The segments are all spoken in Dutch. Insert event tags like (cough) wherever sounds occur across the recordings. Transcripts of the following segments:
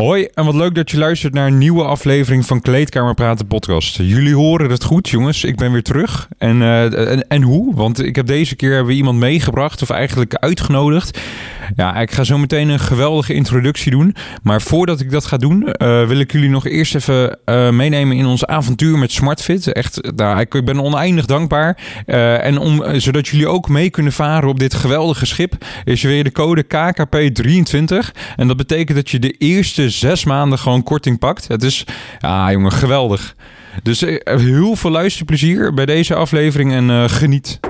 Hoi en wat leuk dat je luistert naar een nieuwe aflevering van Kleedkamer Praten podcast. Jullie horen het goed jongens, ik ben weer terug. En, uh, en, en, hoe? Want ik heb deze keer hebben we iemand meegebracht of eigenlijk uitgenodigd. Ja, ik ga zo meteen een geweldige introductie doen. Maar voordat ik dat ga doen, uh, wil ik jullie nog eerst even uh, meenemen in ons avontuur met SmartFit. Echt, nou, ik ben oneindig dankbaar. en om, zodat jullie ook mee kunnen varen op dit geweldige schip, is weer de code KKP23. En dat betekent dat je de eerste zes maanden gewoon korting pakt. Het is, ja jongen, geweldig. Dus heel veel luisterplezier bij deze aflevering en geniet.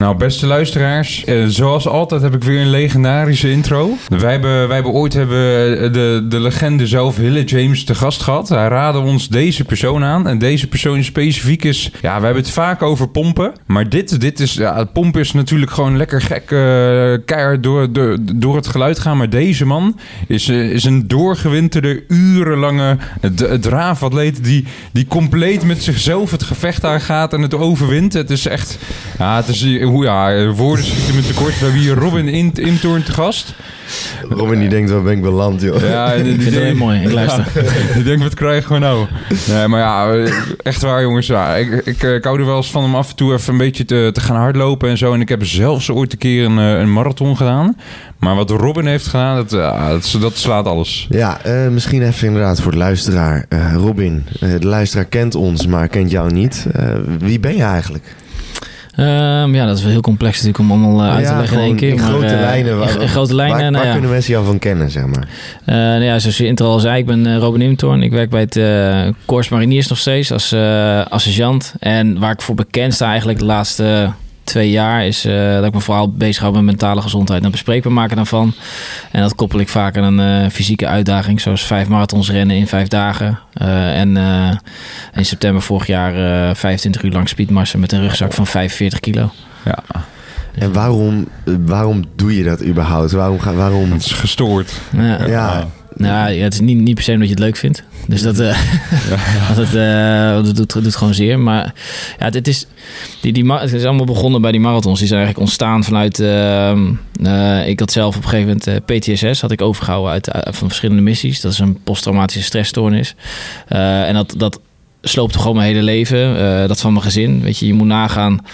Nou, beste luisteraars, eh, zoals altijd heb ik weer een legendarische intro. Wij hebben, ooit hebben de, de legende zelf, Hille James, te gast gehad. Hij raadde ons deze persoon aan. En deze persoon specifiek is... Ja, we hebben het vaak over pompen. Maar dit, dit is... Ja, pompen is natuurlijk gewoon lekker gek. Uh, keihard door, door, door het geluid gaan. Maar deze man is, uh, is een doorgewinterde, urenlange draafatleet... Die, die compleet met zichzelf het gevecht aangaat en het overwint. Het is echt... Ja, het is hoe ja, woorden schieten me tekort. We hebben hier Robin in, te gast. Robin die denkt, waar ben ik beland, joh. Ja, (laughs) die, die, die, mooi, ik luister. Ja, (laughs) die denkt, wat krijgen we nou? Nee, maar ja, echt waar jongens. Ja, ik, ik, ik hou er wel eens van om af en toe even een beetje te, te gaan hardlopen en zo. En ik heb zelfs ooit een keer een, een marathon gedaan. Maar wat Robin heeft gedaan, dat, dat, dat slaat alles. Ja, uh, misschien even inderdaad voor de luisteraar. Uh, Robin, uh, de luisteraar kent ons, maar kent jou niet. wie ben je eigenlijk? Um, ja, dat is wel heel complex natuurlijk om allemaal uh, uit te leggen in één keer. In grote maar, uh, lijnen. Waar, in, grote lijnen. Waar, nou, waar ja. kunnen mensen jou van kennen, zeg maar? Uh, nou ja, zoals je intro al zei, ik ben Robin Imtorn. Ik werk bij het uh, Corps Mariniers nog steeds als assistent. En waar ik voor bekend sta eigenlijk de laatste twee jaar is uh, dat ik me vooral bezig hou met mentale gezondheid en bespreekbaar maken daarvan. En dat koppel ik vaak aan een uh, fysieke uitdaging, zoals vijf marathons rennen in vijf dagen. Uh, en in september vorig jaar 25 uur lang speedmarsen met een rugzak van 45 kilo. Ja. En waarom, waarom doe je dat überhaupt? Waarom, waarom... Het is gestoord. Ja. ja. Nou, ja, het is niet, niet per se omdat je het leuk vindt. Dus dat, uh, ja. (laughs) dat, uh, dat doet, doet gewoon zeer. Maar ja, het, is, die, die, het is allemaal begonnen bij die marathons. Die zijn eigenlijk ontstaan vanuit... Uh, ik had zelf op een gegeven moment PTSS had ik overgehouden uit, van verschillende missies. Dat is een posttraumatische stressstoornis. en dat, dat sloopte gewoon mijn hele leven. dat van mijn gezin. Weet je, je moet nagaan.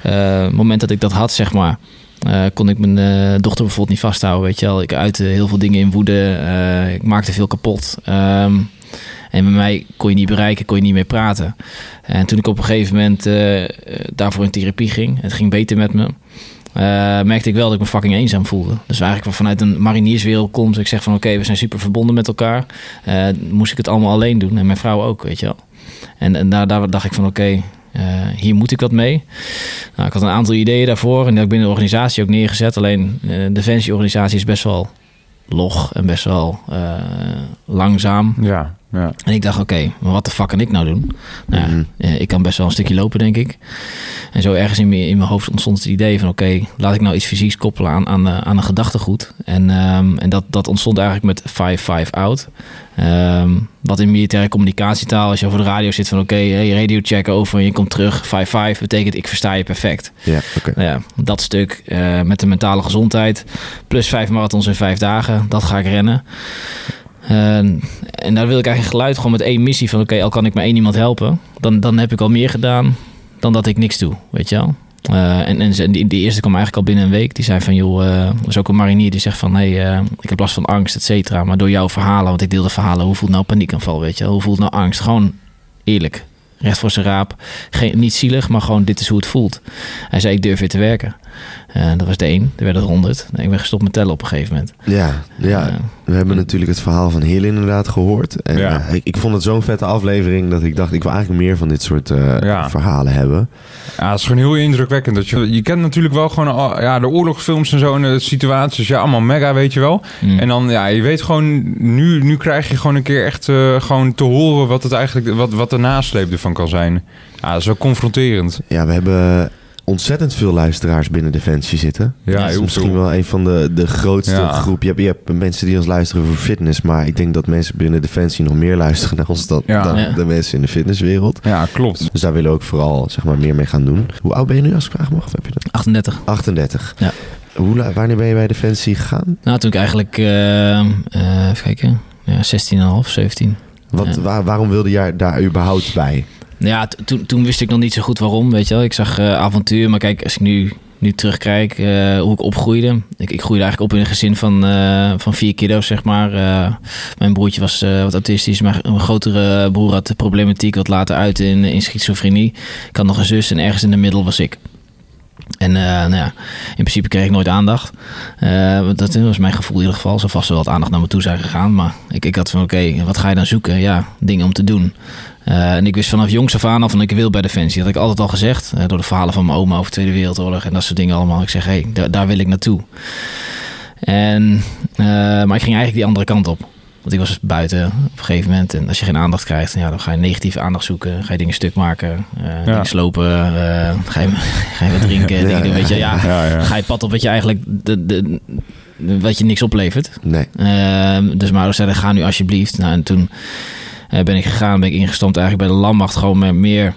het moment dat ik dat had, zeg maar... Uh, kon ik mijn uh, dochter bijvoorbeeld niet vasthouden, weet je wel. Ik uitte heel veel dingen in woede. Uh, ik maakte veel kapot. Um, en met mij kon je niet bereiken, kon je niet meer praten. En toen ik op een gegeven moment daarvoor in therapie ging, het ging beter met me. merkte ik wel dat ik me fucking eenzaam voelde. Dus eigenlijk vanuit een marinierswereld komt. Ik zeg van oké, we zijn super verbonden met elkaar. moest ik het allemaal alleen doen. En mijn vrouw ook, weet je wel. En, en daar, daar dacht ik van oké, hier moet ik wat mee. Nou, ik had een aantal ideeën daarvoor en dat heb ik binnen de organisatie ook neergezet. Alleen uh, de Defensieorganisatie is best wel log en best wel uh, langzaam. Ja, ja. En ik dacht, oké, okay, maar wat de fuck kan ik nou doen? Nou, mm -hmm. ik kan best wel een stukje lopen, denk ik. En zo ergens in mijn, in mijn hoofd ontstond het idee van... oké, okay, laat ik nou iets fysieks koppelen aan, aan, aan een gedachtegoed. En, um, en dat, dat ontstond eigenlijk met 5-5 out. Um, wat in militaire communicatietaal, als je over de radio zit van... oké, okay, hey, radio checken over en je komt terug, 5-5... betekent ik versta je perfect. Ja, okay. nou ja dat stuk uh, met de mentale gezondheid... plus vijf marathons in vijf dagen, dat ga ik rennen. Uh, en daar wil ik eigenlijk geluid gewoon met één missie van... oké, al kan ik maar één iemand helpen... Dan, dan heb ik al meer gedaan dan dat ik niks doe, weet je wel. Uh, en, en die, die eerste kwam eigenlijk al binnen een week. Die zei van, joh, uh, er is ook een marinier die zegt van... hé, uh, ik heb last van angst, et cetera. Maar door jouw verhalen, want ik deelde verhalen... hoe voelt nou paniekaanval, weet je? Hoe voelt nou angst? Gewoon eerlijk, recht voor zijn raap. Geen, niet zielig, maar gewoon dit is hoe het voelt. Hij zei, ik durf weer te werken. Uh, dat was de één. Er werden er honderd. Ik ben gestopt met tellen op een gegeven moment. Ja, ja. Uh, we hebben natuurlijk het verhaal van Hill inderdaad gehoord. En Ja. uh, ik, ik vond het zo'n vette aflevering dat ik dacht, ik wil eigenlijk meer van dit soort uh, Ja. verhalen hebben. Ja, het is gewoon heel indrukwekkend. Dat je, je kent natuurlijk wel gewoon al- ja, de oorlogsfilms en zo en de situaties. Ja, allemaal mega, weet je wel. Mm. En dan, ja, je weet gewoon, nu, nu krijg je gewoon een keer echt eh, gewoon te horen wat het eigenlijk, wat, wat de nasleep ervan kan zijn. Ja, dat is wel confronterend. Ja, we hebben ontzettend veel luisteraars binnen Defensie zitten. Ja, dat is misschien veel. wel een van de, de grootste Ja. groep. Je hebt, je hebt mensen die ons luisteren voor fitness, maar ik denk dat mensen binnen Defensie nog meer luisteren naar ons dan, Ja. dan Ja. de mensen in de fitnesswereld. Ja, klopt. Dus daar willen we ook vooral zeg maar, meer mee gaan doen. Hoe oud ben je nu als ik vragen mag? Of heb je dat? 38. 38. Ja. Hoe, wanneer ben je bij Defensie gegaan? Nou, toen ik eigenlijk, eh, eh, even kijken, ja, 16,5, 17. Wat, Ja. waar, waarom wilde jij daar überhaupt bij? Ja, toen, toen wist ik nog niet zo goed waarom, weet je wel. Ik zag eh, avontuur, maar kijk, als ik nu, nu terugkijk eh, hoe ik opgroeide. Ik, ik groeide eigenlijk op in een gezin van, eh, van vier kiddo's, zeg maar. Mijn broertje was wat autistisch, maar een grotere broer had de problematiek wat later uit in, in schizofrenie. Ik had nog een zus en ergens in de middel was ik. En nou ja, in principe kreeg ik nooit aandacht. Dat was mijn gevoel in ieder geval. Zo vast wel wat aandacht naar me toe zijn gegaan. Maar ik, ik had van oké, wat ga je dan zoeken? Ja, dingen om te doen. Eh, en ik wist vanaf jongs af aan al van ik wil bij Defensie. Dat had ik altijd al gezegd. eh, door de verhalen van mijn oma over de Tweede Wereldoorlog en dat soort dingen allemaal. Ik zeg, hé, hey, daar, wil ik naartoe. En, eh, maar ik ging eigenlijk die andere kant op. Want ik was buiten op een gegeven moment. En als je geen aandacht krijgt, ja, dan ga je negatieve aandacht zoeken. Ga je dingen stuk maken. eh dingen slopen. ga, je, (laughs) ga je wat drinken. (laughs) Ja, dingen ja, weet je, ja, Ja, ja. Ga je pad op wat je eigenlijk... De, de, wat je niks oplevert. Nee. Ehm, dus maar zeiden, ga nu alsjeblieft. Nou, en toen ben ik gegaan, ben ik ingestampt eigenlijk bij de landmacht. Gewoon met meer...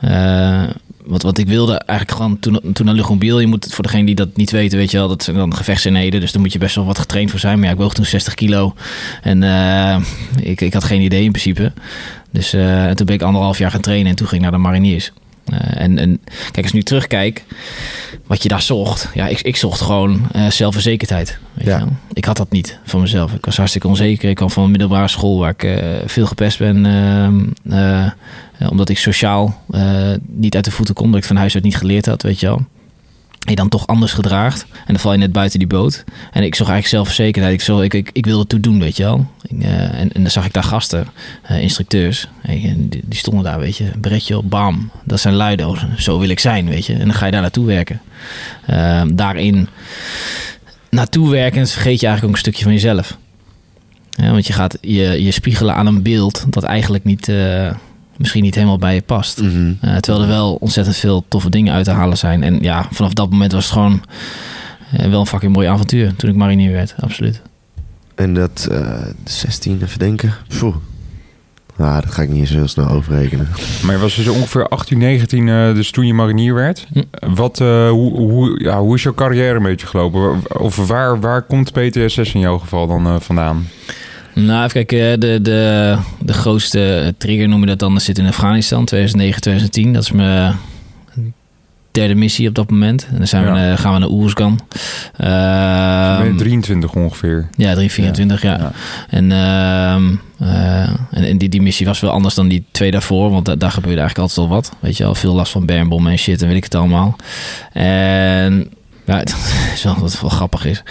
eh, wat, wat ik wilde eigenlijk gewoon toen, toen naar Lugobiel. Je moet voor degene die dat niet weten, weet je wel, dat zijn dan gevechtseenheden. Dus daar moet je best wel wat getraind voor zijn. Maar ja, ik woog toen 60 kilo. En eh, ik, ik had geen idee in principe. Dus eh, en toen ben ik anderhalf jaar gaan trainen en toen ging ik naar de mariniers. Eh, en, en kijk, als ik nu terugkijk, wat je daar zocht. Ja, ik, ik zocht gewoon eh, zelfverzekerdheid. Weet Ja. je wel. Ik had dat niet van mezelf. Ik was hartstikke onzeker. Ik kwam van een middelbare school waar ik eh, veel gepest ben. ehm, eh, eh, omdat ik sociaal niet uit de voeten kon. Dat ik van huis uit niet geleerd had, weet je wel. Je dan toch anders gedraagt. En dan val je net buiten die boot. En ik zocht eigenlijk zelfverzekerdheid. Ik, zo, ik, ik, ik wilde toe doen, weet je wel. Ik, eh, en, en dan zag ik daar gasten, eh, instructeurs. En die, stonden daar, weet je. Beretje op, bam. Dat zijn luiden. Zo wil ik zijn, weet je. En dan ga je daar naartoe werken. Ehm, daarin naartoe werken vergeet je eigenlijk ook een stukje van jezelf. Ja, want je gaat je, je spiegelen aan een beeld dat eigenlijk niet, eh, misschien niet helemaal bij je past. Mhm. Eh, terwijl er wel ontzettend veel toffe dingen uit te halen zijn. En ja, vanaf dat moment was het gewoon eh, wel een fucking mooi avontuur toen ik marinier werd. Absoluut. En dat eh 16, even denken. Poeh. Nou, dat ga ik niet eens heel snel overrekenen. Maar je was dus ongeveer 18, 19, eh, dus toen je marinier werd. Hm. Wat, eh, hoe, hoe, ja, hoe is jouw carrière een beetje gelopen? Of waar, waar komt PTSS in jouw geval dan eh, vandaan? Nou, even kijken. De, de, de grootste trigger noem je dat dan. Dat zit in Afghanistan, 2009, 2010. Dat is mijn derde missie op dat moment. En dan zijn we, eh, gaan we naar bent Ehm 23 ongeveer. Ja, 324, ja. Ja. En, ehm, eh, en, en die, die missie was wel anders dan die twee daarvoor. Want da- daar gebeurde eigenlijk altijd al wat. Weet je wel, veel last van bermbommen en shit en weet ik het allemaal. En ja, (laughs) het is wel wat wel grappig is.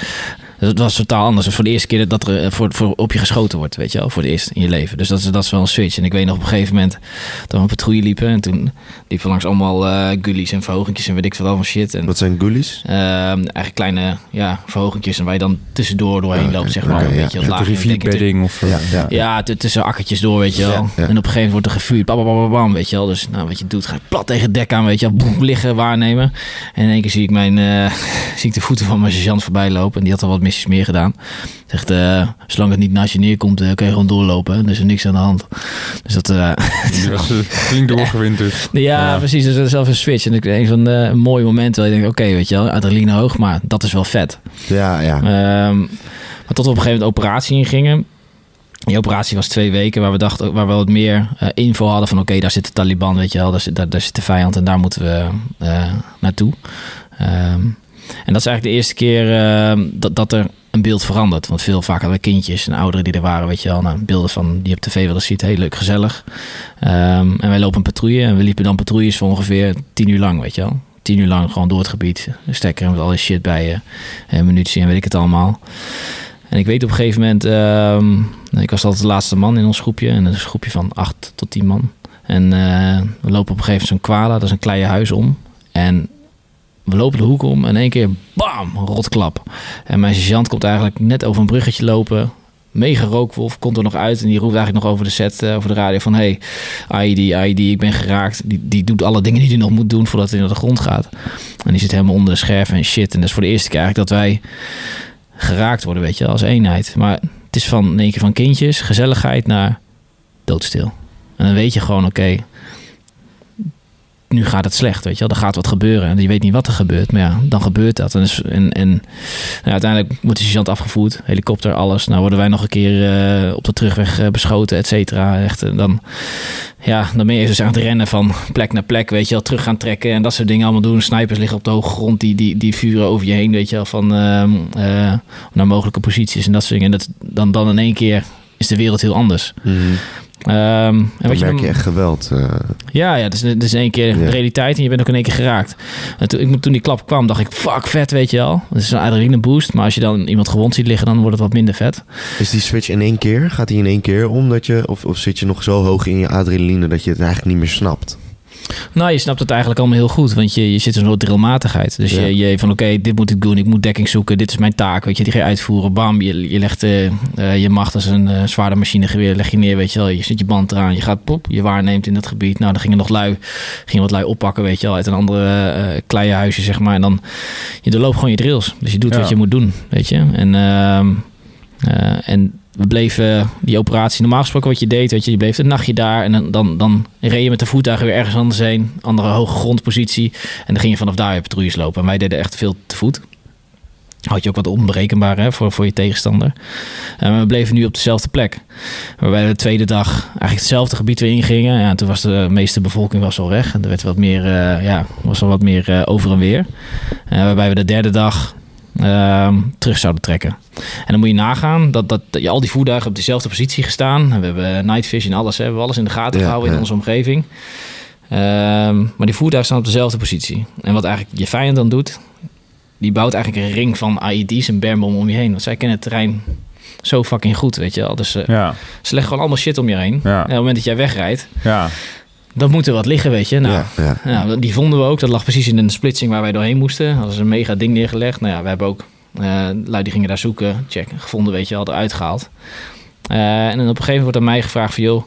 Het was totaal anders. Voor de eerste keer dat er eh, voor, voor op je geschoten wordt, weet je wel. Voor het eerst in je leven. Dus dat is, dat is wel een switch. En ik weet nog op een gegeven moment dat we een patrouille liepen. En toen liepen we langs allemaal eh gullies en verhogingjes en weet ik veel allemaal shit. En Wat zijn ghoulies? Ehm, eigenlijk kleine ja, verhogingjes en waar je dan tussendoor doorheen Oké, loopt, zeg maar. oké, een ja. rivierbedding of... eh, Ja, ja. ja, tussen akkertjes door, weet je wel. Ja, ja. En op een gegeven moment wordt er gevuurd. Bam, bam, bam, bam, weet je wel. Dus nou, wat je doet, ga je plat tegen het dek aan, weet je wel. Boem, liggen, waarnemen. En in één keer zie ik, mijn, eh, (laughs) zie ik de voeten van mijn sergeant voorbij lopen. En die had al wat missies meer gedaan. Zegt, eh, zolang het niet naast je neerkomt, eh, kan je gewoon doorlopen. hè. Er is er niks aan de hand. Dus dat... eh, (laughs) eh, flink doorgewinterd. ja, Ja. precies. Dus dat is zelf een switch. En ik een van de mooie momenten waar je denkt, oké, weet je wel, adrenaline hoog, maar dat is wel vet. Ja, ja. Ehm, maar tot we op een gegeven moment operatie in gingen. Die operatie was twee weken waar we dachten, waar we wat meer eh, info hadden van oké, daar zit de Taliban, weet je wel, daar zit, daar, daar zit de vijand en daar moeten we eh, naartoe. Ehm, en dat is eigenlijk de eerste keer ehm, dat, dat er een beeld verandert. Want veel vaak hadden we kindjes en ouderen die er waren, weet je wel. Nou, beelden van die op tv wel eens ziet, heel leuk, gezellig. Ehm, en wij lopen een patrouille en we liepen dan patrouilles voor ongeveer tien uur lang, weet je wel. Tien uur lang gewoon door het gebied. Stekker met al die shit bij je. En munitie en weet ik het allemaal. En ik weet op een gegeven moment, ehm, ik was altijd de laatste man in ons groepje. En dat is een groepje van acht tot tien man. En eh, we lopen op een gegeven moment zo'n kwala, dat is een kleine huis om. En we lopen de hoek om en in één keer, bam, rotklap. En mijn sergeant komt eigenlijk net over een bruggetje lopen. mega rookwolf, komt er nog uit en die roept eigenlijk nog over de set, eh, over de radio van hey, ID, ID, ik ben geraakt. Die, die doet alle dingen die hij nog moet doen voordat hij naar de grond gaat. En die zit helemaal onder de scherf en shit. En dat is voor de eerste keer eigenlijk dat wij geraakt worden, weet je, als eenheid. Maar het is van in één keer van kindjes, gezelligheid naar doodstil. En dan weet je gewoon, oké, nu gaat het slecht, weet je wel. Er gaat wat gebeuren en je weet niet wat er gebeurt. Maar ja, dan gebeurt dat. En, dus- en, en nou, uiteindelijk wordt de sergeant afgevoerd, helikopter, alles. Nou worden wij nog een keer eh, op de terugweg eh, beschoten, et cetera. Echt, eh, dan, ja, dan ben je dus aan het rennen van plek naar plek, weet je wel. Terug gaan trekken en dat soort dingen allemaal doen. Snipers liggen op de hoge grond, die, die, die vuren over je heen, weet je wel. Van ehm, eh, naar mogelijke posities en dat soort dingen. En dat, dan, dan in één keer is de wereld heel anders. Mhm. En Dan je merk dan- je echt geweld. eh. ja, ja, het is, is in één keer Ja. realiteit en je bent ook in één keer geraakt. En toen, ik, toen die klap kwam, dacht ik, fuck, vet, weet je wel. Het is een adrenaline boost, maar als je dan iemand gewond ziet liggen, dan wordt het wat minder vet. Is die switch in één keer? Gaat die in één keer om? Dat je, of, of zit je nog zo hoog in je adrenaline dat je het eigenlijk niet meer snapt? Nou, je snapt het eigenlijk allemaal heel goed, want je, je zit in een soort drillmatigheid. Dus Ja. je, je van, oké, dit moet ik doen, ik moet dekking zoeken, dit is mijn taak, weet je, die ga je uitvoeren. Bam, je, je legt eh, je macht als een eh zwaarde machinegeweer, leg je neer, weet je wel. Je zet je band eraan, je gaat pop, je waarneemt in dat gebied. Nou, dan gingen nog lui, gingen wat lui oppakken, weet je wel, uit een andere eh kleienhuisje, zeg maar. En dan, je doorloopt gewoon je drills. Dus je doet Ja. wat je moet doen, weet je. En, ehm, eh, en we bleven die operatie, normaal gesproken wat je deed, weet je, je bleef een nachtje daar en dan, dan, reed je met de voertuigen weer ergens anders heen, andere hoge grondpositie. En dan ging je vanaf daar je patrouilles lopen. En wij deden echt veel te voet. Had je ook wat onberekenbaar hè, voor, voor je tegenstander. En we bleven nu op dezelfde plek. Waarbij we de tweede dag eigenlijk hetzelfde gebied weer ingingen. Ja, toen was de meeste bevolking was al weg. En er werd wat meer, eh, ja, was al wat meer eh, over en weer. Eh, waarbij we de derde dag ehm, terug zouden trekken. En dan moet je nagaan dat, dat, dat je al die voertuigen op dezelfde positie gestaan. We hebben night vision, alles, hè, we hebben alles in de gaten Ja, gehouden in onze omgeving. Ehm, maar die voertuigen staan op dezelfde positie. En wat eigenlijk je vijand dan doet, die bouwt eigenlijk een ring van IED's en bermbom om je heen. Want zij kennen het terrein zo fucking goed, weet je wel. Dus eh, Ja, ze leggen gewoon allemaal shit om je heen. En op het moment dat jij wegrijdt, ja. Dan moet er wat liggen, weet je. Nou, ja, ja. nou, die vonden we ook. Dat lag precies in een splitsing waar wij doorheen moesten. Dat was een mega ding neergelegd. Nou ja, we hebben ook... eh lui die gingen daar zoeken. Check, gevonden, weet je wel, eruit gehaald. Eh, en dan op een gegeven moment wordt aan mij gevraagd van... joh,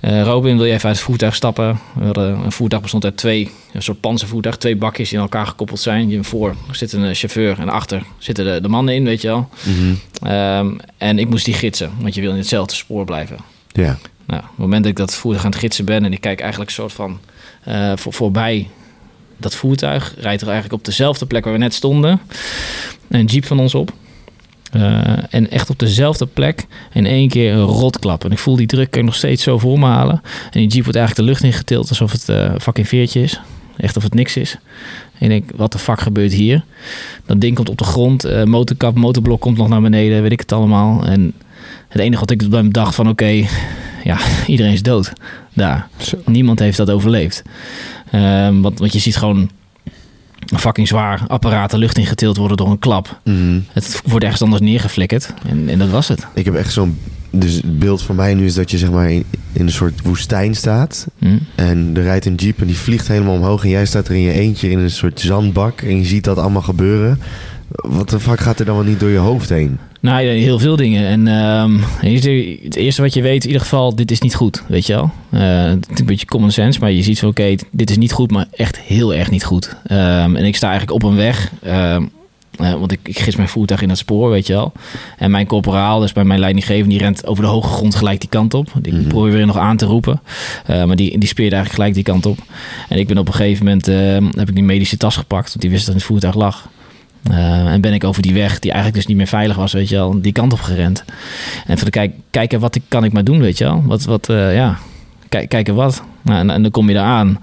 eh, Robin, wil je even uit het voertuig stappen? We hadden, een voertuig bestond uit twee, een soort panzervoertuig. Twee bakjes die aan elkaar gekoppeld zijn. Je voor zit een chauffeur en achter zitten de, de mannen in, weet je wel. Mhm. Ehm, en ik moest die gidsen, want je wil in hetzelfde spoor blijven. ja. Nou, op het moment dat ik dat voertuig aan het gidsen ben en ik kijk eigenlijk een soort van eh, voor, voorbij dat voertuig, rijdt er eigenlijk op dezelfde plek waar we net stonden een jeep van ons op. Eh, en echt op dezelfde plek in één keer een rotklap. En ik voel die druk kan ik nog steeds zo voor me halen. En die jeep wordt eigenlijk de lucht ingetild alsof het eh fucking veertje is. Echt of het niks is. En ik denk, wat de fuck gebeurt hier? Dat ding komt op de grond, motorkap, motorblok komt nog naar beneden, weet ik het allemaal. En het enige wat ik me dacht van oké, ja, (laughs) iedereen is dood daar. Zo. Niemand heeft dat overleefd. Ehm, want, want je ziet gewoon een fucking zwaar apparaat de lucht ingetild worden door een klap. Mhm. Het wordt ergens anders neergeflikkerd. En, en dat was het. Ik heb echt zo'n... Dus het beeld voor mij nu is dat je zeg maar in, in een soort woestijn staat. Hm. En er rijdt een jeep en die vliegt helemaal omhoog. En jij staat er in je eentje in een soort zandbak. En je ziet dat allemaal gebeuren. Wat de fuck gaat er dan wel niet door je hoofd heen? Nou, heel veel dingen. En ehm, het eerste wat je weet, in ieder geval, dit is niet goed. Weet je wel? Eh, het is een beetje common sense, maar je ziet van, oké, dit is niet goed, maar echt heel erg niet goed. Ehm, en ik sta eigenlijk op een weg. ehm, eh, want ik, ik gis mijn voertuig in het spoor, weet je wel. En mijn corporaal, dus bij mijn leidinggevende, die rent over de hoge grond gelijk die kant op. Die Mhm. probeer weer nog aan te roepen. Eh, maar die, die speerde eigenlijk gelijk die kant op. En ik ben op een gegeven moment, heb ik die medische tas gepakt, want die wist dat het voertuig lag. Eh, en ben ik over die weg, die eigenlijk dus niet meer veilig was, weet je wel, die kant op gerend. En van de kijk, kijken wat ik, kan ik maar doen, weet je wel. Wat, wat eh, ja, kijk, kijken wat. Nou, en, en dan kom je daar aan.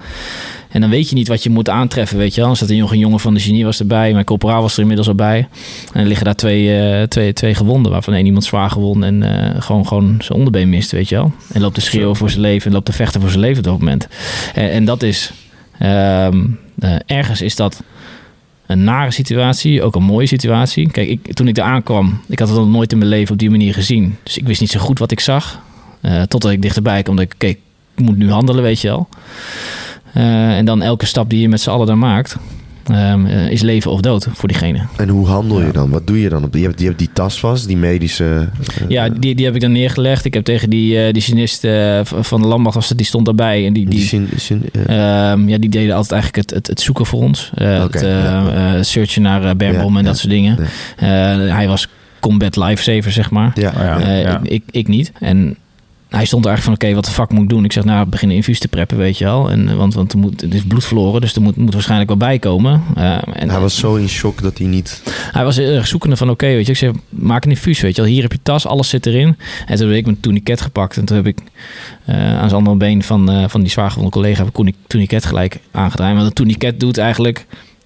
En dan weet je niet wat je moet aantreffen, weet je wel. Er zat een jongen, een jongen van de genie was erbij. Mijn corporaal was er inmiddels al bij. En er liggen daar twee, eh, twee, twee gewonden, waarvan één iemand zwaar gewond en gewoon, gewoon zijn onderbeen mist, weet je wel. En loopt te schreeuwen voor zijn leven en loopt te vechten voor zijn leven op dat moment. En, en dat is, ehm, eh, ergens is dat een nare situatie, ook een mooie situatie. Kijk, ik, toen ik daar aankwam, ik had het nog nooit in mijn leven op die manier gezien. Dus ik wist niet zo goed wat ik zag. Eh, totdat ik dichterbij kwam, dat ik, oké, ik moet nu handelen, weet je wel. Eh, en dan elke stap die je met z'n allen daar maakt. Ehm, eh, is leven of dood voor diegene. En hoe handel je Ja. dan? Wat doe je dan? Je hebt, je hebt die tas vast, die medische... eh, Ja, die, die heb ik dan neergelegd. Ik heb tegen die, eh die van de landmacht, was het, die stond daarbij. En die, die die, eh, Ehm, ja, die deden altijd eigenlijk het, het, het zoeken voor ons. Oké, het ja. searchen naar bermbom en dat soort dingen. Hij was combat lifesaver, zeg maar. ja, ja. Ja. ik, ik, ik niet. En hij stond eigenlijk van, oké, wat de fuck moet ik doen? Ik zeg, nou, begin een infuus te preppen, weet je wel. En, eh, want want er moet, het is bloed verloren, dus er moet, moet waarschijnlijk wel bijkomen. Eh, en, hij was zo in shock dat hij niet... hij was erg zoekende van, oké, weet je. Ik zeg, maak een infuus, weet je wel. Hier heb je tas, alles zit erin. En toen heb ik mijn tourniquet gepakt. En toen heb ik eh, aan zijn andere been van, eh, van die zwaargewonde collega... heb ik tourni- tourniquet gelijk aangedraaid. Want een tourniquet doet eigenlijk...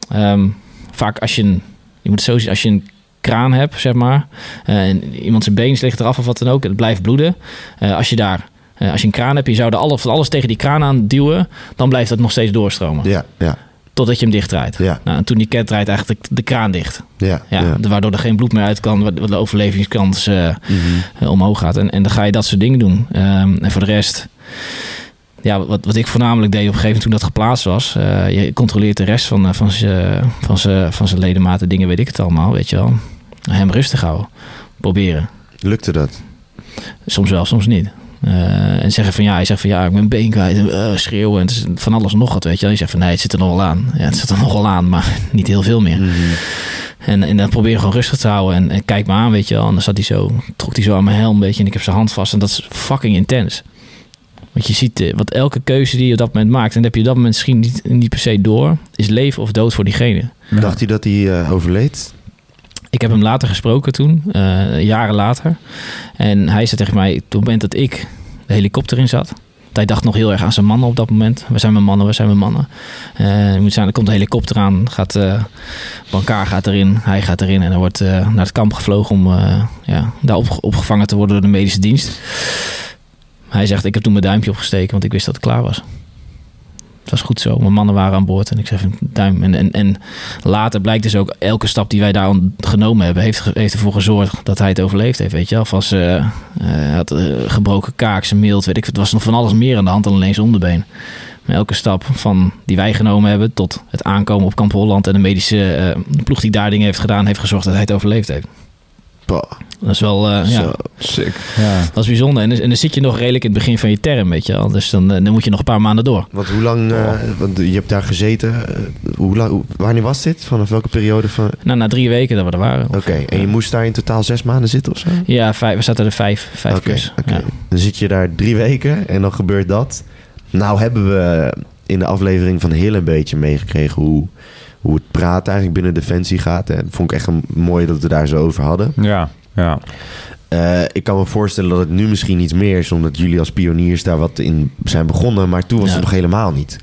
ehm, vaak als je een... Je moet het zo zien, als je een kraan hebt, zeg maar... eh, en iemand zijn been ligt eraf of wat dan ook... en het blijft bloeden. eh, als je daar... eh, als je een kraan hebt, je zou er alles, van alles tegen die kraan aan duwen... dan blijft dat nog steeds doorstromen. Ja, ja, Totdat je hem dichtdraait. ja, Nou, een tourniquet draait eigenlijk de, de kraan dicht. ja. Ja, ja. Waardoor er geen bloed meer uit kan, waardoor de overlevingskans Mhm. omhoog gaat. En, en dan ga je dat soort dingen doen. Ehm, en voor de rest, ja, wat, wat ik voornamelijk deed op een gegeven moment toen dat geplaatst was. je controleert de rest van, van zijn van zijn- van zijn ledematen, dingen weet ik het allemaal, weet je wel. Hem rustig houden. Proberen. Lukte dat? Soms wel, soms niet. Eh, en zeggen van ja, hij zegt van ja, ik ben een been kwijt. En, eh, schreeuwen. En het is van alles en nog wat, weet je. Je zegt van nee, het zit er nog wel aan. Ja, het zit er (laughs) nog wel aan, maar (laughs) niet heel veel meer. Mhm. En, en dan probeer je gewoon rustig te houden. En, en kijk me aan, weet je wel. En dan zat hij zo, trok hij zo aan mijn helm, weet je. En ik heb zijn hand vast. En dat is fucking intens. Want je ziet, eh, wat elke keuze die je op dat moment maakt... en dat heb je op dat moment misschien niet, niet per se door... is leven of dood voor diegene. Ja. Dacht hij dat hij eh, overleed? Ik heb hem later gesproken toen, eh, jaren later. En hij zei tegen mij, op het moment dat ik de helikopter in zat... Hij dacht nog heel erg aan zijn mannen op dat moment. We zijn mijn mannen, we zijn mijn mannen. Je moet zijn, er komt een helikopter aan. Gaat, eh Bankaar gaat erin, hij gaat erin. En er wordt naar het kamp gevlogen om ja, daar op, opgevangen te worden door de medische dienst. Hij zegt, ik heb toen mijn duimpje opgesteken, want ik wist dat het klaar was. Het was goed zo. Mijn mannen waren aan boord en ik zei van duim. En, en, en later blijkt dus ook elke stap die wij daar genomen hebben, heeft, heeft ervoor gezorgd dat hij het overleefd heeft. Weet je wel, Vast, eh, eh, hij had eh, gebroken kaak, zijn mild, weet ik. Het was nog van alles meer aan de hand dan alleen zijn onderbeen. Maar elke stap van die wij genomen hebben tot het aankomen op Kamp Holland en de medische eh, ploeg die daar dingen heeft gedaan, heeft gezorgd dat hij het overleefd heeft. Dat is wel, eh, ja. Sick. Ja. dat is bijzonder. En, en dan zit je nog redelijk in het begin van je term, weet je wel. Dus dan, eh, dan moet je nog een paar maanden door. Want hoe lang... eh, want je hebt daar gezeten. hoe lang, wanneer was dit? Vanaf welke periode van... Nou, na drie weken dat we er waren. Oké, en je moest daar in totaal zes maanden zitten of zo? Ja, vijf, we zaten er vijf, vijf plus. oké. Ja. Dan zit je daar drie weken en dan gebeurt dat. Nou hebben we in de aflevering van heel een beetje meegekregen hoe, hoe het praten eigenlijk binnen Defensie gaat. En vond ik echt een, mooi dat we daar zo over hadden. Ja, ja. Eh, ik kan me voorstellen dat het nu misschien iets meer is, omdat jullie als pioniers daar wat in zijn begonnen. Maar toen was Ja. het nog helemaal niet.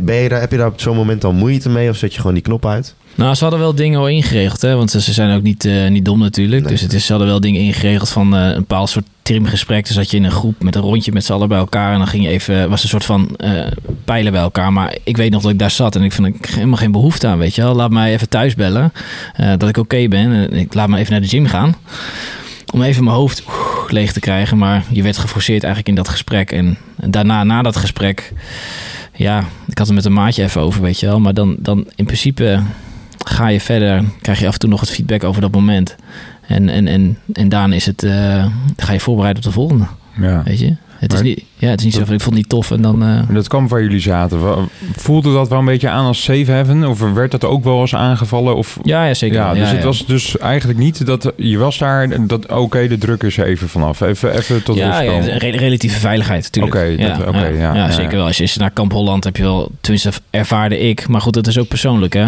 Ben je daar, heb je daar op zo'n moment al moeite mee of zet je gewoon die knop uit? Nou, ze hadden wel dingen al ingeregeld, hè? want ze zijn ook niet, eh, niet dom natuurlijk. Nee. Dus het is, ze hadden wel dingen ingeregeld van eh, een bepaald soort teamgesprek. Dus zat je in een groep met een rondje met z'n allen bij elkaar en dan ging je even, was een soort van eh, pijlen bij elkaar. Maar ik weet nog dat ik daar zat en ik vind ik helemaal geen behoefte aan, weet je wel. Laat mij even thuis bellen, eh, dat ik oké ben. En ik laat me even naar de gym gaan. Om even mijn hoofd leeg te krijgen. Maar je werd geforceerd eigenlijk in dat gesprek. En daarna, na dat gesprek, ja, ik had het met een maatje even over, weet je wel. Maar dan, dan in principe ga je verder, krijg je af en toe nog het feedback over dat moment. En, en, en, en daarna is het, eh, ga je voorbereiden op de volgende, ja. weet je. Het is niet, ja, het is niet zo van, ik vond het niet tof en dan... eh, Dat kwam waar jullie zaten. Voelde dat wel een beetje aan als safe haven? Of werd dat ook wel eens aangevallen? Of... ja, ja, zeker. Ja, dus ja, het ja. was dus eigenlijk niet dat je was daar dat oké, de druk is even vanaf. Even, even tot ja, rust komen. re- relatieve veiligheid natuurlijk. Oké, ja, ja, ja, zeker wel. Als je, naar Kamp Holland heb je wel, tenminste ervaarde ik, maar goed, dat is ook persoonlijk hè.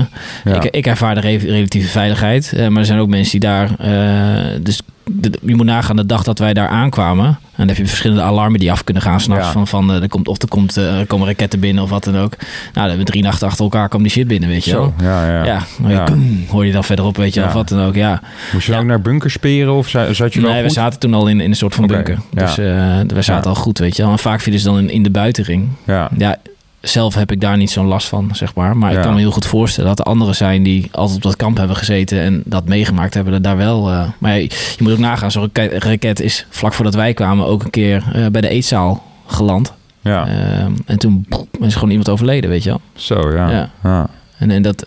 Ik, ik ervaarde re- relatieve veiligheid, eh, maar er zijn ook mensen die daar, eh, dus de- je moet nagaan de dag dat wij daar aankwamen, en dan heb je verschillende alarmen die af kunnen gaan s'nachts Ja. van, van eh, er komt, of er, komt, eh, er komen raketten binnen of wat dan ook. Nou, dan hebben we drie nachten achter elkaar kwam die shit binnen, weet je wel. Zo, ja, ja. Ja, Ja. koem, hoor je dan verderop, weet je wel, of wat dan ook, ja. Moest je dan ook naar bunkers speren of za- zat je wel Nee, we zaten toen al in, in een soort van bunker. Dus eh, we zaten al goed, weet je wel. En vaak vielen ze dan in, in de buitenring. Ja, Ja, zelf heb ik daar niet zo'n last van, zeg maar. Maar Ja. ik kan me heel goed voorstellen dat er anderen zijn die altijd op dat kamp hebben gezeten en dat meegemaakt hebben, dat daar wel. eh, maar je, je moet ook nagaan, zo'n raket, is vlak voordat wij kwamen ook een keer eh, bij de eetzaal geland. ja. Ehm, en toen is gewoon iemand overleden, weet je wel. zo ja. Ja. ja. En, en dat,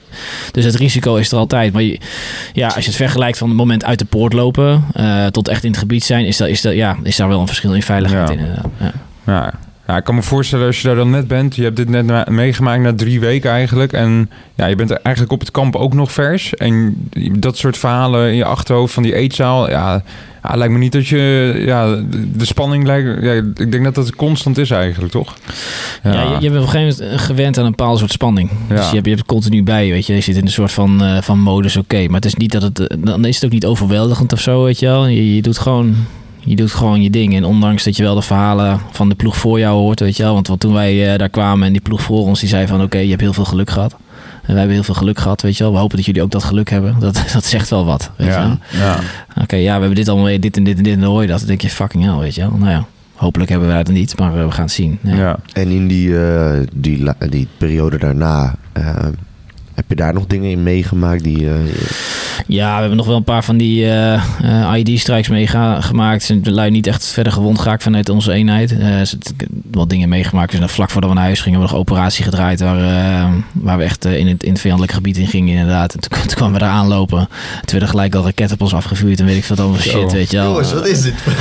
dus het risico is er altijd. Maar je- ja, als je het vergelijkt van het moment uit de poort lopen eh, tot echt in het gebied zijn, is, dat, is, dat, ja, is daar wel een verschil in veiligheid Ja. in. inderdaad. Ja. Ja. ik kan me voorstellen als je daar dan net bent. Je hebt dit net meegemaakt na drie weken eigenlijk. En ja, je bent er eigenlijk op het kamp ook nog vers. En dat soort verhalen in je achterhoofd van die eetzaal. Ja, ja lijkt me niet dat je... Ja, de, spanning lijkt... Ja, ik denk dat dat constant is eigenlijk, toch? Ja, je, je bent op een gegeven moment gewend aan een bepaald soort spanning. Ja. Dus je hebt, je hebt het continu bij je, weet je. Je zit in een soort van, eh, van modus, oké. Maar het is niet dat het... eh, Dan is het ook niet overweldigend of zo, weet je wel. Je, je doet gewoon... Je doet gewoon je ding. En ondanks dat je wel de verhalen van de ploeg voor jou hoort, weet je wel. Want, toen wij eh, daar kwamen en die ploeg voor ons, die zei van... Oké, je hebt heel veel geluk gehad. En wij hebben heel veel geluk gehad, weet je wel. We hopen dat jullie ook dat geluk hebben. (laughs) Dat, dat zegt wel wat, weet je wel. ja, ja. Oké, ja, we hebben dit allemaal, dit en dit en dit. En dan hoor je dat. Dan denk je, fucking hell, weet je wel. Nou ja, hopelijk hebben wij het niet, maar we gaan het zien. Ja. ja. En in die, eh, die, die periode daarna, eh, heb je daar nog dingen in meegemaakt die... eh, Ja, we hebben nog wel een paar van die eh ID-strijks meegemaakt. Zijn de lui niet echt verder gewond geraakt vanuit onze eenheid. Eh, zit wat dingen meegemaakt. Dus dan vlak voordat we naar huis gingen, hebben we nog operatie gedraaid. Waar, eh, waar we echt eh, in, het, in het vijandelijk gebied in gingen, inderdaad. En toen, toen kwamen we daar aanlopen. Toen werden gelijk al raketten op ons afgevuurd. En weet ik wat allemaal Zo. shit, weet je wel. Jongens, wat is dit voor?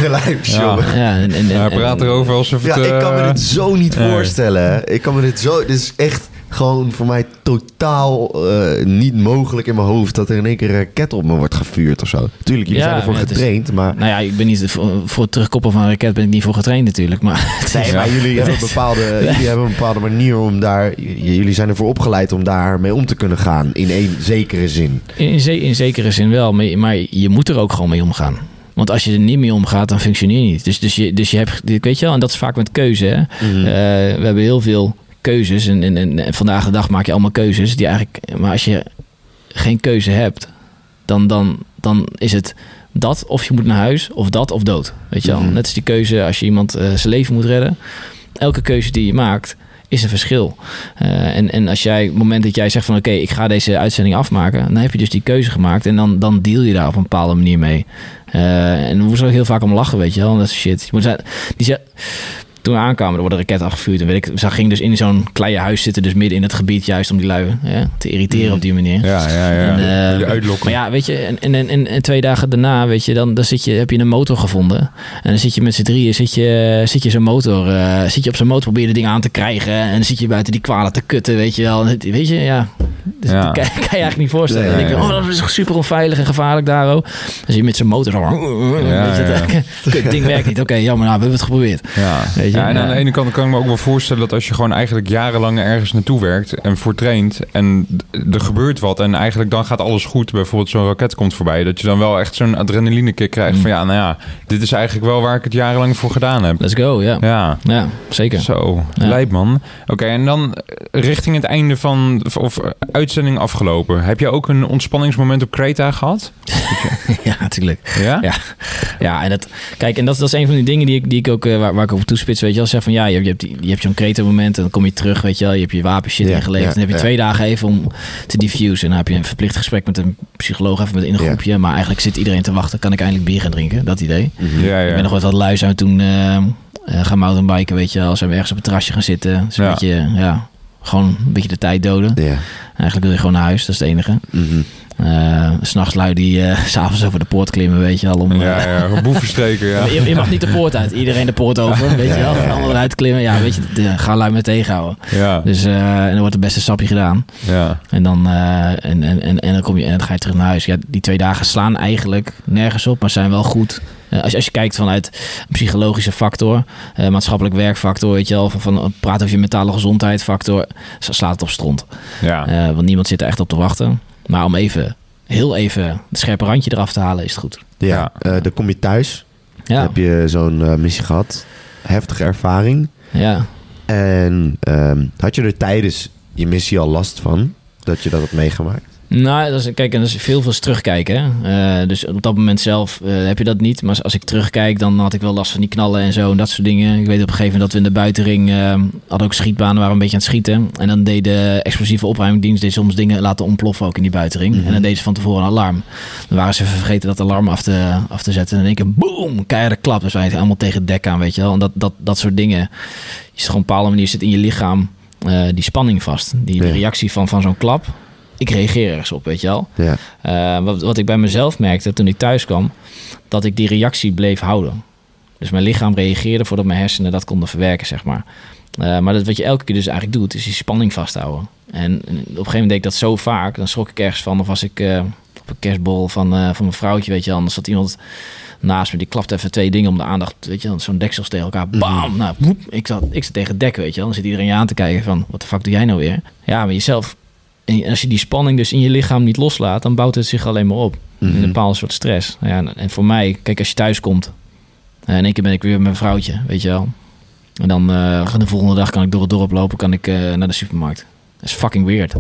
Ja. Ja, en, en, Ja, en- praat erover alsof het... Ja, ik kan me eh, dit zo niet nee. voorstellen. Ik kan me dit zo... Dit is echt gewoon voor mij totaal eh, niet mogelijk in mijn hoofd... dat er in één keer een raket op me wordt gevuurd of zo. Tuurlijk, jullie Ja, zijn ervoor ja, het is- getraind, maar... Nou ja, ik ben niet voor, voor het terugkoppelen van een raket ben ik niet voor getraind natuurlijk. Maar (laughs) het is- Nee, maar jullie (laughs) hebben, bepaalde, (laughs) jullie hebben een bepaalde manier om daar... Jullie zijn ervoor opgeleid om daar mee om te kunnen gaan. In één zekere zin. In, in, ze- in zekere zin wel, maar, maar je moet er ook gewoon mee omgaan. Want als je er niet mee omgaat, dan functioneer je niet. Dus, dus, je, dus je hebt, weet je wel, en dat is vaak met keuze. Hè? Mhm. Eh, we hebben heel veel keuzes en, en, en vandaag de dag maak je allemaal keuzes. Die eigenlijk, maar als je geen keuze hebt, dan, dan, dan is het dat of je moet naar huis of dat of dood. Weet je wel? Mhm. Net als die keuze als je iemand eh, zijn leven moet redden. Elke keuze die je maakt is een verschil. Eh, en, en als jij, op het moment dat jij zegt van oké, ik ga deze uitzending afmaken, dan heb je dus die keuze gemaakt en dan, dan deal je daar op een bepaalde manier mee. Eh, en we moesten ook heel vaak om lachen, weet je wel. Dat is shit. Je moet zijn, die ze- toen we aankwamen, er worden raketten afgevuurd. En weet ik, ze ging dus in zo'n kleine huis zitten, dus midden in het gebied, juist om die lui te irriteren op die manier. Ja, ja, ja. En, je uitlokken. Maar ja, weet je, en, en, en, en twee dagen daarna, weet je, dan, dan zit je, heb je een motor gevonden. En dan zit je met z'n drieën, zit je, zit je zo'n motor, eh, zit je op zo'n motor, probeer je ding aan te krijgen. En dan zit je buiten die kwalen te kutten, weet je wel. En weet je, ja. Dus Ja. Dat kan, (laughs) kan je eigenlijk niet voorstellen. Nee, denk nee. oh, dat is super onveilig en gevaarlijk daar ook. Dan zie je met zijn motor zo, (laughs) Ja, weet je, ja. dat- (laughs) het ding werkt niet. Oké, jammer, nou, we hebben het geprobeerd. Ja. Weet je? Ja, en aan de ene kant kan ik me ook wel voorstellen dat als je gewoon eigenlijk jarenlang ergens naartoe werkt en voor traint en er gebeurt wat en eigenlijk dan gaat alles goed, bijvoorbeeld zo'n raket komt voorbij, dat je dan wel echt zo'n adrenaline kick krijgt Mm. van ja, nou ja, dit is eigenlijk wel waar ik het jarenlang voor gedaan heb. Let's go, ja. Ja. Ja, zeker. Zo, Ja. lijp man. Oké, en dan eh, richting het einde van, of uitzending afgelopen. Heb je ook een ontspanningsmoment op Kreta gehad? (laughs) ja, natuurlijk. Ja? Ja. Ja, en dat, kijk, en dat, dat is een van die dingen die ik, die ik ook, eh, waar, waar ik op toespits, weet je wel, zeg van ja, je, hebt- je hebt, die- je hebt zo'n Kreta-moment en dan kom je terug, weet je wel, je hebt je wapenshit Ja, ingeleverd. ja, dan heb je twee dagen even om te diffusen. En dan heb je een verplicht gesprek met een psycholoog even met in een groepje. Maar eigenlijk zit iedereen te wachten, kan ik eindelijk bier gaan drinken? Dat idee. Ja, Ik ben nog wat wat lui zijn we toen eh, eh, gaan mountainbiken, weet je wel. Zijn we ergens op het terrasje gaan zitten. Dus een Ja. beetje, ja, gewoon een beetje de tijd doden. Ja. Eigenlijk wil je gewoon naar huis, dat is het enige. Mhm. S S'nachts lui die eh, s (laughs) s'avonds over de poort klimmen, weet je wel. Om, eh, Ja, ja, boevenstreken, (laughs) ja. je, je mag niet de poort uit. Iedereen de poort over, weet je wel. En allemaal eruit klimmen. Ja, weet je, de, ga lui mee tegenhouden. Ja, Dus, eh, en dan wordt het beste sapje gedaan. ja. En dan, eh, en, en, en, en dan kom je en dan ga je terug naar huis. Ja, die twee dagen slaan eigenlijk nergens op, maar zijn wel goed. Eh, als, je, als je kijkt vanuit een psychologische factor, eh, maatschappelijk werkfactor, weet je wel, van, van praat over je mentale gezondheid factor, slaat het op stront. ja. Eh, want niemand zit er echt op te wachten. Maar om even, heel even het scherpe randje eraf te halen, is het goed. Ja, Ja. eh, dan kom je thuis. Ja, Heb je zo'n eh, missie gehad. Heftige ervaring. ja. En ehm, had je er tijdens je missie al last van? Dat je dat had meegemaakt? Nou, dat is, kijk, en dat is veel, veel terugkijken. hè. Eh, dus op dat moment zelf eh, heb je dat niet. Maar als, als ik terugkijk, dan had ik wel last van die knallen en zo en dat soort dingen. Ik weet op een gegeven moment dat we in de buitenring eh, hadden ook schietbanen, waren we een beetje aan het schieten. En dan deed de explosieve opruimdienst deed soms dingen laten ontploffen ook in die buitenring. Mhm. En dan deden ze van tevoren een alarm. Dan waren ze even vergeten dat alarm af te, af te zetten. En in één keer, boom, keiharde klap. Dus wij allemaal tegen het dek aan, weet je wel. En dat, dat, dat soort dingen. Je zit gewoon op een bepaalde manier zit in je lichaam die spanning vast. Die Ja. reactie van, van zo'n klap. Ik reageer ergens op, weet je wel. Ja. Eh, wat, wat ik bij mezelf merkte toen ik thuis kwam, dat ik die reactie bleef houden. Dus mijn lichaam reageerde voordat mijn hersenen dat konden verwerken, zeg maar. Eh, maar dat, wat je elke keer dus eigenlijk doet, is die spanning vasthouden. En, op een gegeven moment deed ik dat zo vaak, dan schrok ik ergens van. Of was ik eh, op een kerstbol van, van mijn vrouwtje, weet je wel. Anders zat iemand naast me, die klapt even twee dingen om de aandacht, weet je. Zo'n deksels tegen elkaar, bam! Nou, woep, ik, zat, ik zat tegen het dek, weet je. Dan zit iedereen je aan te kijken van, wat de fuck doe jij nou weer? Ja, maar jezelf... En als je die spanning dus in je lichaam niet loslaat, dan bouwt het zich alleen maar op. In een bepaalde soort stress. Nou Ja, en voor mij, kijk, als je thuis komt, en in één keer ben ik weer met mijn vrouwtje, weet je wel. En dan eh, de volgende dag kan ik door het dorp lopen, kan ik eh, naar de supermarkt. Dat is fucking weird.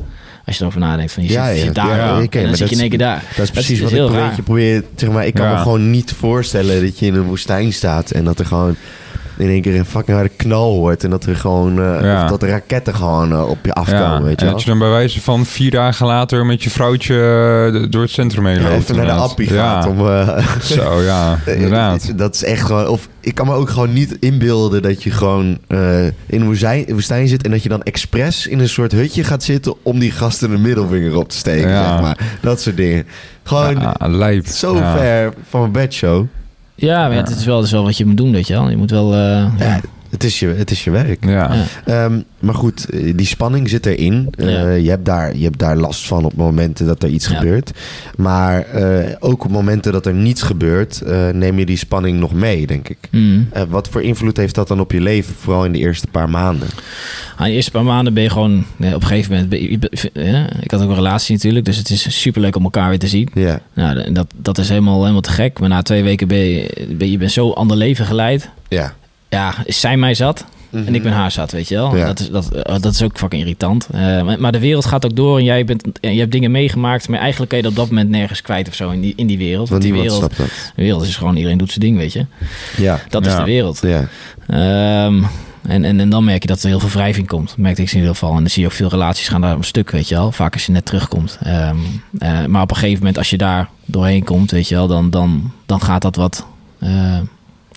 Als je erover nadenkt. Van je Ja, zit, je ja. zit daar Ja, en dan maar zit je in dat één keer daar. Dat is precies is wat heel ik probeer. Zeg maar, ik kan Ja. me gewoon niet voorstellen dat je in een woestijn staat en dat er gewoon in één keer een fucking harde knal hoort en dat er gewoon eh, Ja. of dat er raketten gewoon eh, op je afkomen, Ja, weet je en dat je dan bij wijze van vier dagen later met je vrouwtje eh, door het centrum heen Ja, loopt. even naar de appie gaat om. (laughs) Zo, ja, (laughs) inderdaad. Dat is echt gewoon. Of ik kan me ook gewoon niet inbeelden dat je gewoon in een woestijn, woestijn zit en dat je dan expres in een soort hutje gaat zitten om die gasten de middelvinger op te steken, zeg maar. Dat soort dingen. Gewoon zo ver van mijn bedshow. Ja, maar Ja. het is wel, is wel wat je moet doen, weet je wel. Je moet wel... eh, Ja, het is je, het is je werk. Ja. Ja. Ehm, maar goed, eh, die spanning zit erin. Eh, Ja. je, hebt daar, je hebt daar last van op momenten dat er iets Ja. gebeurt. Maar eh, ook op momenten dat er niets gebeurt, eh, neem je die spanning nog mee, denk ik. Mm. Eh, wat voor invloed heeft dat dan op je leven, vooral in de eerste paar maanden? Aan de eerste paar maanden ben je gewoon... nee, op een gegeven moment... ja, ik had ook een relatie natuurlijk, dus het is superleuk om elkaar weer te zien. Ja, Nou, en dat, dat is helemaal, helemaal te gek. Maar na twee weken ben je, ben je bent zo ander leven geleid. ja. Ja, is zij mij zat en ik ben haar zat, weet je wel. Ja. Dat, is, dat, eh, dat is ook fucking irritant. Eh, maar, de wereld gaat ook door en jij bent, en je hebt dingen meegemaakt. Maar eigenlijk kan je dat op dat moment nergens kwijt of zo in die, in die wereld. Want die wereld, de wereld is gewoon, iedereen doet zijn ding, weet je. Ja, Dat is de wereld. ja. Ehm, en, en, en dan merk je dat er heel veel wrijving komt. Dat merkte ik in ieder geval. En dan zie je ook veel relaties gaan daar een stuk, weet je wel. Vaak als je net terugkomt. Ehm, eh, maar op een gegeven moment, als je daar doorheen komt, weet je wel, dan, dan, dan gaat dat wat. eh,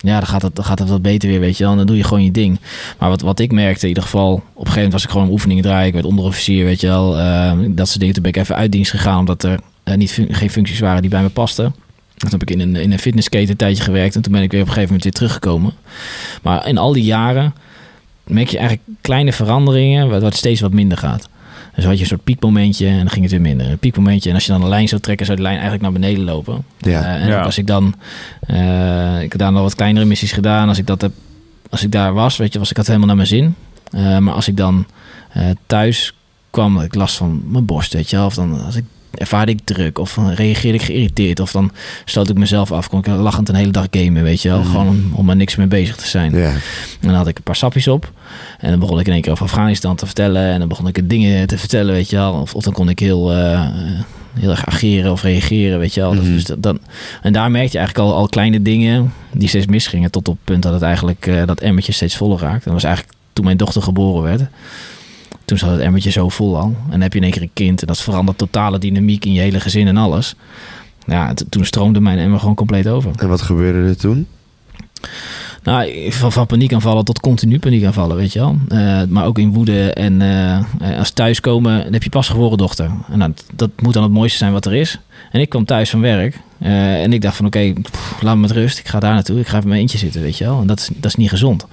ja, dan gaat, het, dan gaat het wat beter weer, weet je. En dan doe je gewoon je ding. Maar wat, wat ik merkte, in ieder geval... Op een gegeven moment was ik gewoon oefeningen draaien. Ik werd onderofficier, weet je wel. eh, dat soort dingen. Toen ben ik even uit dienst gegaan... omdat er eh, niet, geen functies waren die bij me pasten. Toen heb ik in een, in een fitnessketen een tijdje gewerkt. En toen ben ik weer op een gegeven moment weer teruggekomen. Maar in al die jaren merk je eigenlijk kleine veranderingen... wat steeds wat minder gaat. Dus had je een soort piekmomentje en dan ging het weer minder. Een piekmomentje en als je dan een lijn zou trekken... zou de lijn eigenlijk naar beneden lopen. Ja. Eh, en Ja. als ik dan... eh, ik heb daar nog wat kleinere missies gedaan. Als ik, dat heb, als ik daar was, weet je, was ik had helemaal naar mijn zin. Eh, maar als ik dan eh, thuis kwam, had ik last van mijn borst, weet je wel. Of dan als ik, ervaarde ik druk. Of reageerde ik geïrriteerd. Of dan sloot ik mezelf af. Kon ik lachend een hele dag gamen, weet je wel. Mhm. Gewoon om, om er niks mee bezig te zijn. En dan had ik een paar sapjes op. En dan begon ik in één keer over Afghanistan te vertellen. En dan begon ik dingen te vertellen, weet je wel. Of, of dan kon ik heel, eh, heel erg ageren of reageren, weet je wel. Mhm. dus dat, dan, en daar merkte je eigenlijk al, al kleine dingen die steeds misgingen. Tot op het punt dat het eigenlijk eh, dat emmertje steeds voller raakt. En dat was eigenlijk toen mijn dochter geboren werd. Toen zat het emmertje zo vol al. En dan heb je in één keer een kind. En dat verandert totale dynamiek in je hele gezin en alles. Ja, toen stroomde mijn emmer gewoon compleet over. En wat gebeurde er toen? Nou, van, van paniekaanvallen tot continu paniekaanvallen, weet je wel. Eh, maar ook in woede en eh, als thuiskomen, dan heb je pas geboren dochter. En dat, dat moet dan het mooiste zijn wat er is. En ik kwam thuis van werk en ik dacht van oké, laat me met rust. Ik ga daar naartoe, ik ga even mijn eentje zitten, weet je wel. En dat is, dat is niet gezond.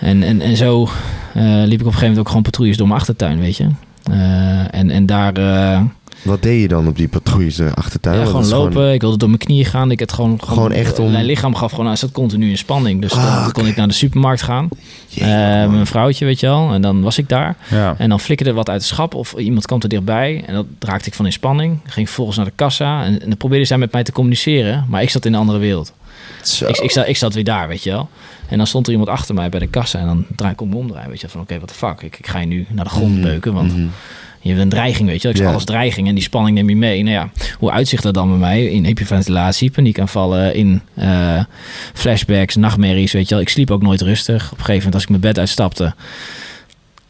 En, en, en zo liep ik op een gegeven moment ook gewoon patrouilles door mijn achtertuin, weet je. Eh, en, en daar... eh, Wat deed je dan op die patrouilles eh, achtertuin? ja, gewoon lopen. Ik wilde door mijn knieën gaan. Ik had gewoon, Gewoon echt om- Mijn lichaam gaf gewoon aan. Het zat continu in spanning. Dus Ah, dan kon ik naar de supermarkt gaan. Eh, mijn vrouwtje, weet je wel. En dan was ik daar. Ja. En dan flikkerde wat uit het schap. Of iemand kwam er dichtbij. En dat raakte ik van in spanning. Ging vervolgens naar de kassa. En, en dan probeerde zij met mij te communiceren. Maar ik zat in een andere wereld. Ik, ik, zat, ik zat weer daar, weet je wel. En dan stond er iemand achter mij bij de kassa. En dan draai ik om me omdraaien. Weet je wel, van oké, wat de fuck. Ik, ik ga je nu naar de grond Mhm, beuken. Want mhm. je hebt een dreiging, weet je wel. Ik Ja. alles dreiging en die spanning neem je mee. Nou ja, hoe uitzicht dat dan bij mij? In hyperventilatie, paniekaanvallen, in eh, flashbacks, nachtmerries, weet je wel. Ik sliep ook nooit rustig. Op een gegeven moment als ik mijn bed uitstapte...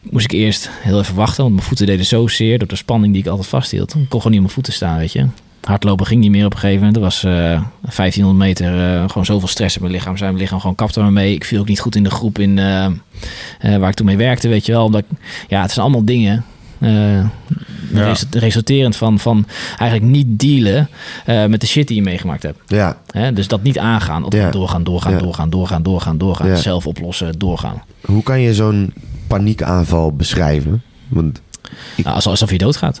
moest ik eerst heel even wachten. Want mijn voeten deden zo zeer door de spanning die ik altijd vasthield. Ik kon gewoon niet op mijn voeten staan, weet je. Hardlopen ging niet meer op een gegeven moment. Er was eh 1500 meter eh, gewoon zoveel stress in mijn lichaam. Zijn mijn lichaam gewoon kapte me mee. Ik viel ook niet goed in de groep in, eh, waar ik toen mee werkte, weet je wel. Omdat ik- ja, het zijn allemaal dingen Ja. Resulterend van, van eigenlijk niet dealen met de shit die je meegemaakt hebt. Ja? Dus dat niet aangaan. Op- Ja. Doorgaan, doorgaan, Ja. doorgaan, doorgaan, doorgaan, doorgaan. Zelf oplossen, doorgaan. hoe kan je zo'n paniekaanval beschrijven? Want Ik- Nou, alsof, alsof je doodgaat.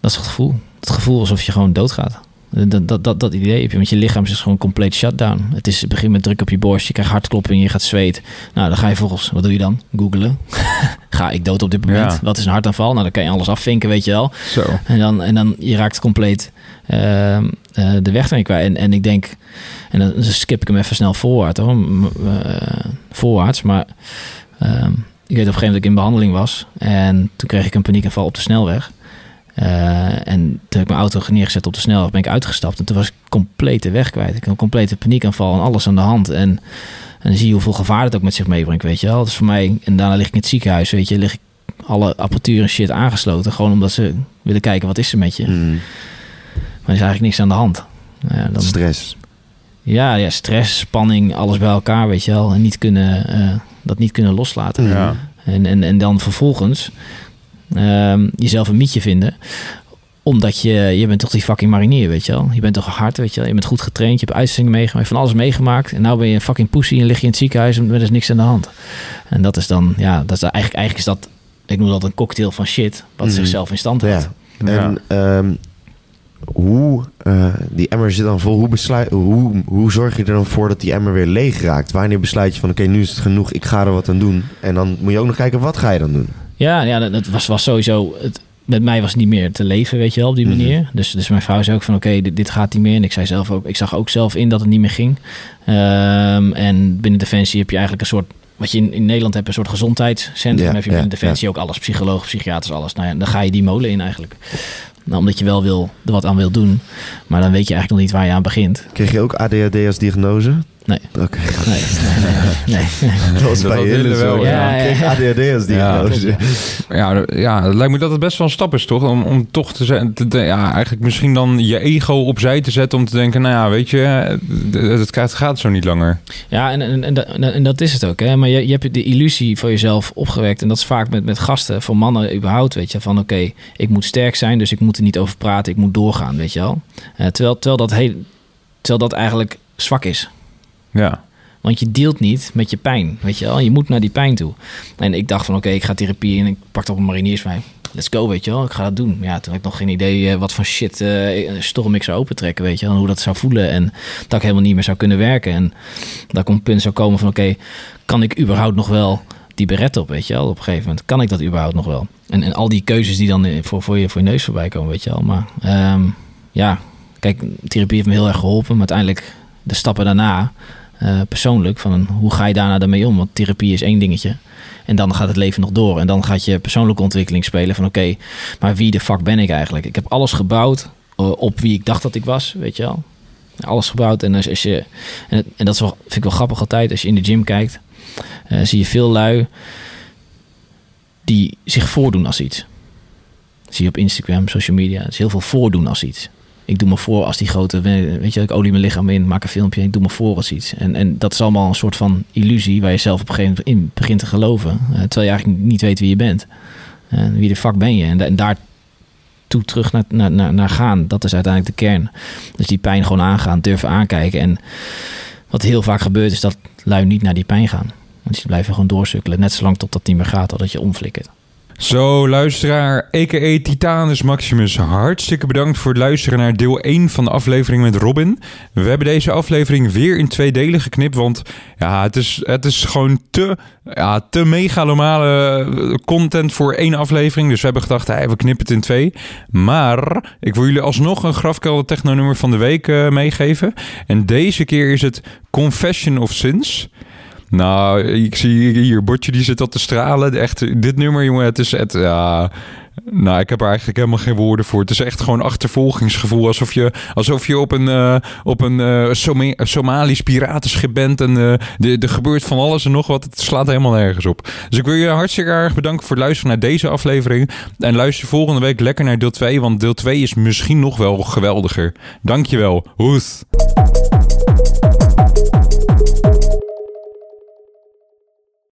Dat is het gevoel. Het gevoel alsof je gewoon doodgaat. Dat, dat, dat, dat idee heb je, want je lichaam is gewoon compleet shutdown. Het, is, het begint met druk op je borst, je krijgt hartklopping, je gaat zweet. Nou, dan ga je volgens, wat doe je dan? Googelen. (laughs) ga ik dood op dit moment? Ja. Wat is een hartaanval? Nou, dan kan je alles afvinken, weet je wel. Zo. En dan, en dan je raakt compleet ehm, eh, de weg erin kwijt. En, en ik denk, en dan skip ik hem even snel voorwaarts, hoor, eh, voorwaarts. Maar ehm, ik weet op een gegeven moment dat ik in behandeling was. En toen kreeg ik een paniekaanval op de snelweg. Eh, en toen heb ik mijn auto neergezet op de snelweg, ben ik uitgestapt. En toen was ik compleet de weg kwijt. Ik had een complete paniekaanval en alles aan de hand. En, en dan zie je hoeveel gevaar het ook met zich meebrengt, weet je wel. Dus voor mij, en daarna lig ik in het ziekenhuis, weet je, lig ik alle apparatuur en shit aangesloten. Gewoon omdat ze willen kijken, wat is er met je? mm, Maar er is eigenlijk niks aan de hand. Nou Ja, dan, stress. ja, ja, stress, spanning, alles bij elkaar, weet je wel. En niet kunnen, eh, dat niet kunnen loslaten. Ja. En, en, en dan vervolgens ehm, jezelf een mietje vinden. Omdat je, je bent toch die fucking marinier, weet je wel. Je bent toch hard, weet je wel. Je bent goed getraind, je hebt uitzendingen meegemaakt, van alles meegemaakt. En nou ben je een fucking pussy en lig je in het ziekenhuis en er is niks aan de hand. En dat is dan, ja, dat is eigenlijk, eigenlijk is dat, ik noem dat een cocktail van shit. Wat Mhm. zichzelf in stand houdt. Ja. En ehm, hoe, eh, die emmer zit dan vol, hoe, besluit, hoe, hoe zorg je er dan voor dat die emmer weer leeg raakt? Wanneer besluit je van, oké, nu is het genoeg, ik ga er wat aan doen. En dan moet je ook nog kijken, wat ga je dan doen? Ja, ja dat, was, was sowieso. Het, met mij was het niet meer te leven, weet je wel, op die Mhm. manier. Dus, dus mijn vrouw zei ook van oké, dit, dit gaat niet meer. En ik zei zelf ook, ik zag ook zelf in dat het niet meer ging. Ehm, en binnen Defensie heb je eigenlijk een soort. Wat je in, in Nederland hebt, een soort gezondheidscentrum. Ja, heb je ja, binnen Defensie ook alles, psycholoog, psychiaters, alles. Nou ja, dan ga je die molen in eigenlijk. Nou, omdat je wel wil, er wat aan wil doen. Maar dan weet je eigenlijk nog niet waar je aan begint. Kreeg je ook ADHD als diagnose? Nee. Oké. Nee, nee, (laughs) nee. nee. Dat was bij zo. wel, ja. Ja, kreeg ADHD als diagnose. Ja, ja, het lijkt me dat het best wel een stap is, toch? Om, om toch te te- ja, eigenlijk misschien dan je ego opzij te zetten om te denken, nou ja, weet je, het, het gaat, zo niet langer. Ja, en, en, en, dat- en dat is het ook. Hè? Maar je, je hebt de illusie voor jezelf opgewekt. En dat is vaak met, met gasten, voor mannen überhaupt. Weet je, van oké, ik moet sterk zijn, dus ik moet er niet over praten. Ik moet doorgaan, weet je wel. Eh, terwijl, terwijl, dat heel, terwijl dat eigenlijk zwak is. Ja, Want je deelt niet met je pijn, weet je wel. Je moet naar die pijn toe. En ik dacht van, oké, ik ga therapie in. Ik pak op een marinierswij. Let's go, weet je wel. Ik ga dat doen. Ja, toen had ik nog geen idee eh, wat voor shit eh, storm ik zou opentrekken, weet je wel. En hoe dat zou voelen. En dat ik helemaal niet meer zou kunnen werken. En dat ik op een punt zou komen van, oké, kan ik überhaupt nog wel die beret op, weet je wel. Op een gegeven moment kan ik dat überhaupt nog wel. En, en al die keuzes die dan eh, voor, voor, je, voor je neus voorbij komen, weet je wel. Maar ehm, ja, kijk, therapie heeft me heel erg geholpen. Maar uiteindelijk de stappen daarna eh, persoonlijk. Van hoe ga je daarna daarmee om? Want therapie is één dingetje. En dan gaat het leven nog door. En dan gaat je persoonlijke ontwikkeling spelen. Van oké, maar wie de fuck ben ik eigenlijk? Ik heb alles gebouwd eh, op wie ik dacht dat ik was, weet je wel. Alles gebouwd. En als, als je, en, en dat is wel, vind ik wel grappig altijd. Als je in de gym kijkt, zie je veel lui die zich voordoen als iets. Zie je op Instagram, social media. Is heel veel voordoen als iets. Ik doe me voor als die grote, weet je, ik olie mijn lichaam in, maak een filmpje, ik doe me voor als iets. En, en dat is allemaal een soort van illusie waar je zelf op een gegeven moment in begint te geloven. eh, terwijl je eigenlijk niet weet wie je bent. Eh, wie de fuck ben je? En daar toe terug naar, naar, naar, naar gaan, dat is uiteindelijk de kern. Dus die pijn gewoon aangaan, durven aankijken. En wat heel vaak gebeurt is dat lui niet naar die pijn gaan. Want die blijven gewoon doorsukkelen, net zolang tot dat niet meer gaat, totdat je omflikkert. Zo, luisteraar, a.k.a. Titanus Maximus, hartstikke bedankt voor het luisteren naar deel 1 van de aflevering met Robin. We hebben deze aflevering weer in twee delen geknipt, want ja, het is, het is gewoon te, ja, te megalomale content voor één aflevering. Dus we hebben gedacht, hey, we knippen het in twee. Maar ik wil jullie alsnog een grafkelder techno nummer van de week eh, meegeven. En deze keer is het Confession of Sins. Nou, ik zie hier, Botje die zit al te stralen. Echt, dit nummer, jongen, het is het, ja... Nou, ik heb er eigenlijk helemaal geen woorden voor. Het is echt gewoon achtervolgingsgevoel. Alsof je, alsof je op een, eh, op een Soma- Somalisch piratenschip bent. En eh, er er gebeurt van alles en nog wat. Het slaat helemaal nergens op. Dus ik wil je hartstikke erg bedanken voor het luisteren naar deze aflevering. En luister volgende week lekker naar deel 2. Want deel 2 is misschien nog wel geweldiger. Dankjewel. Hoes.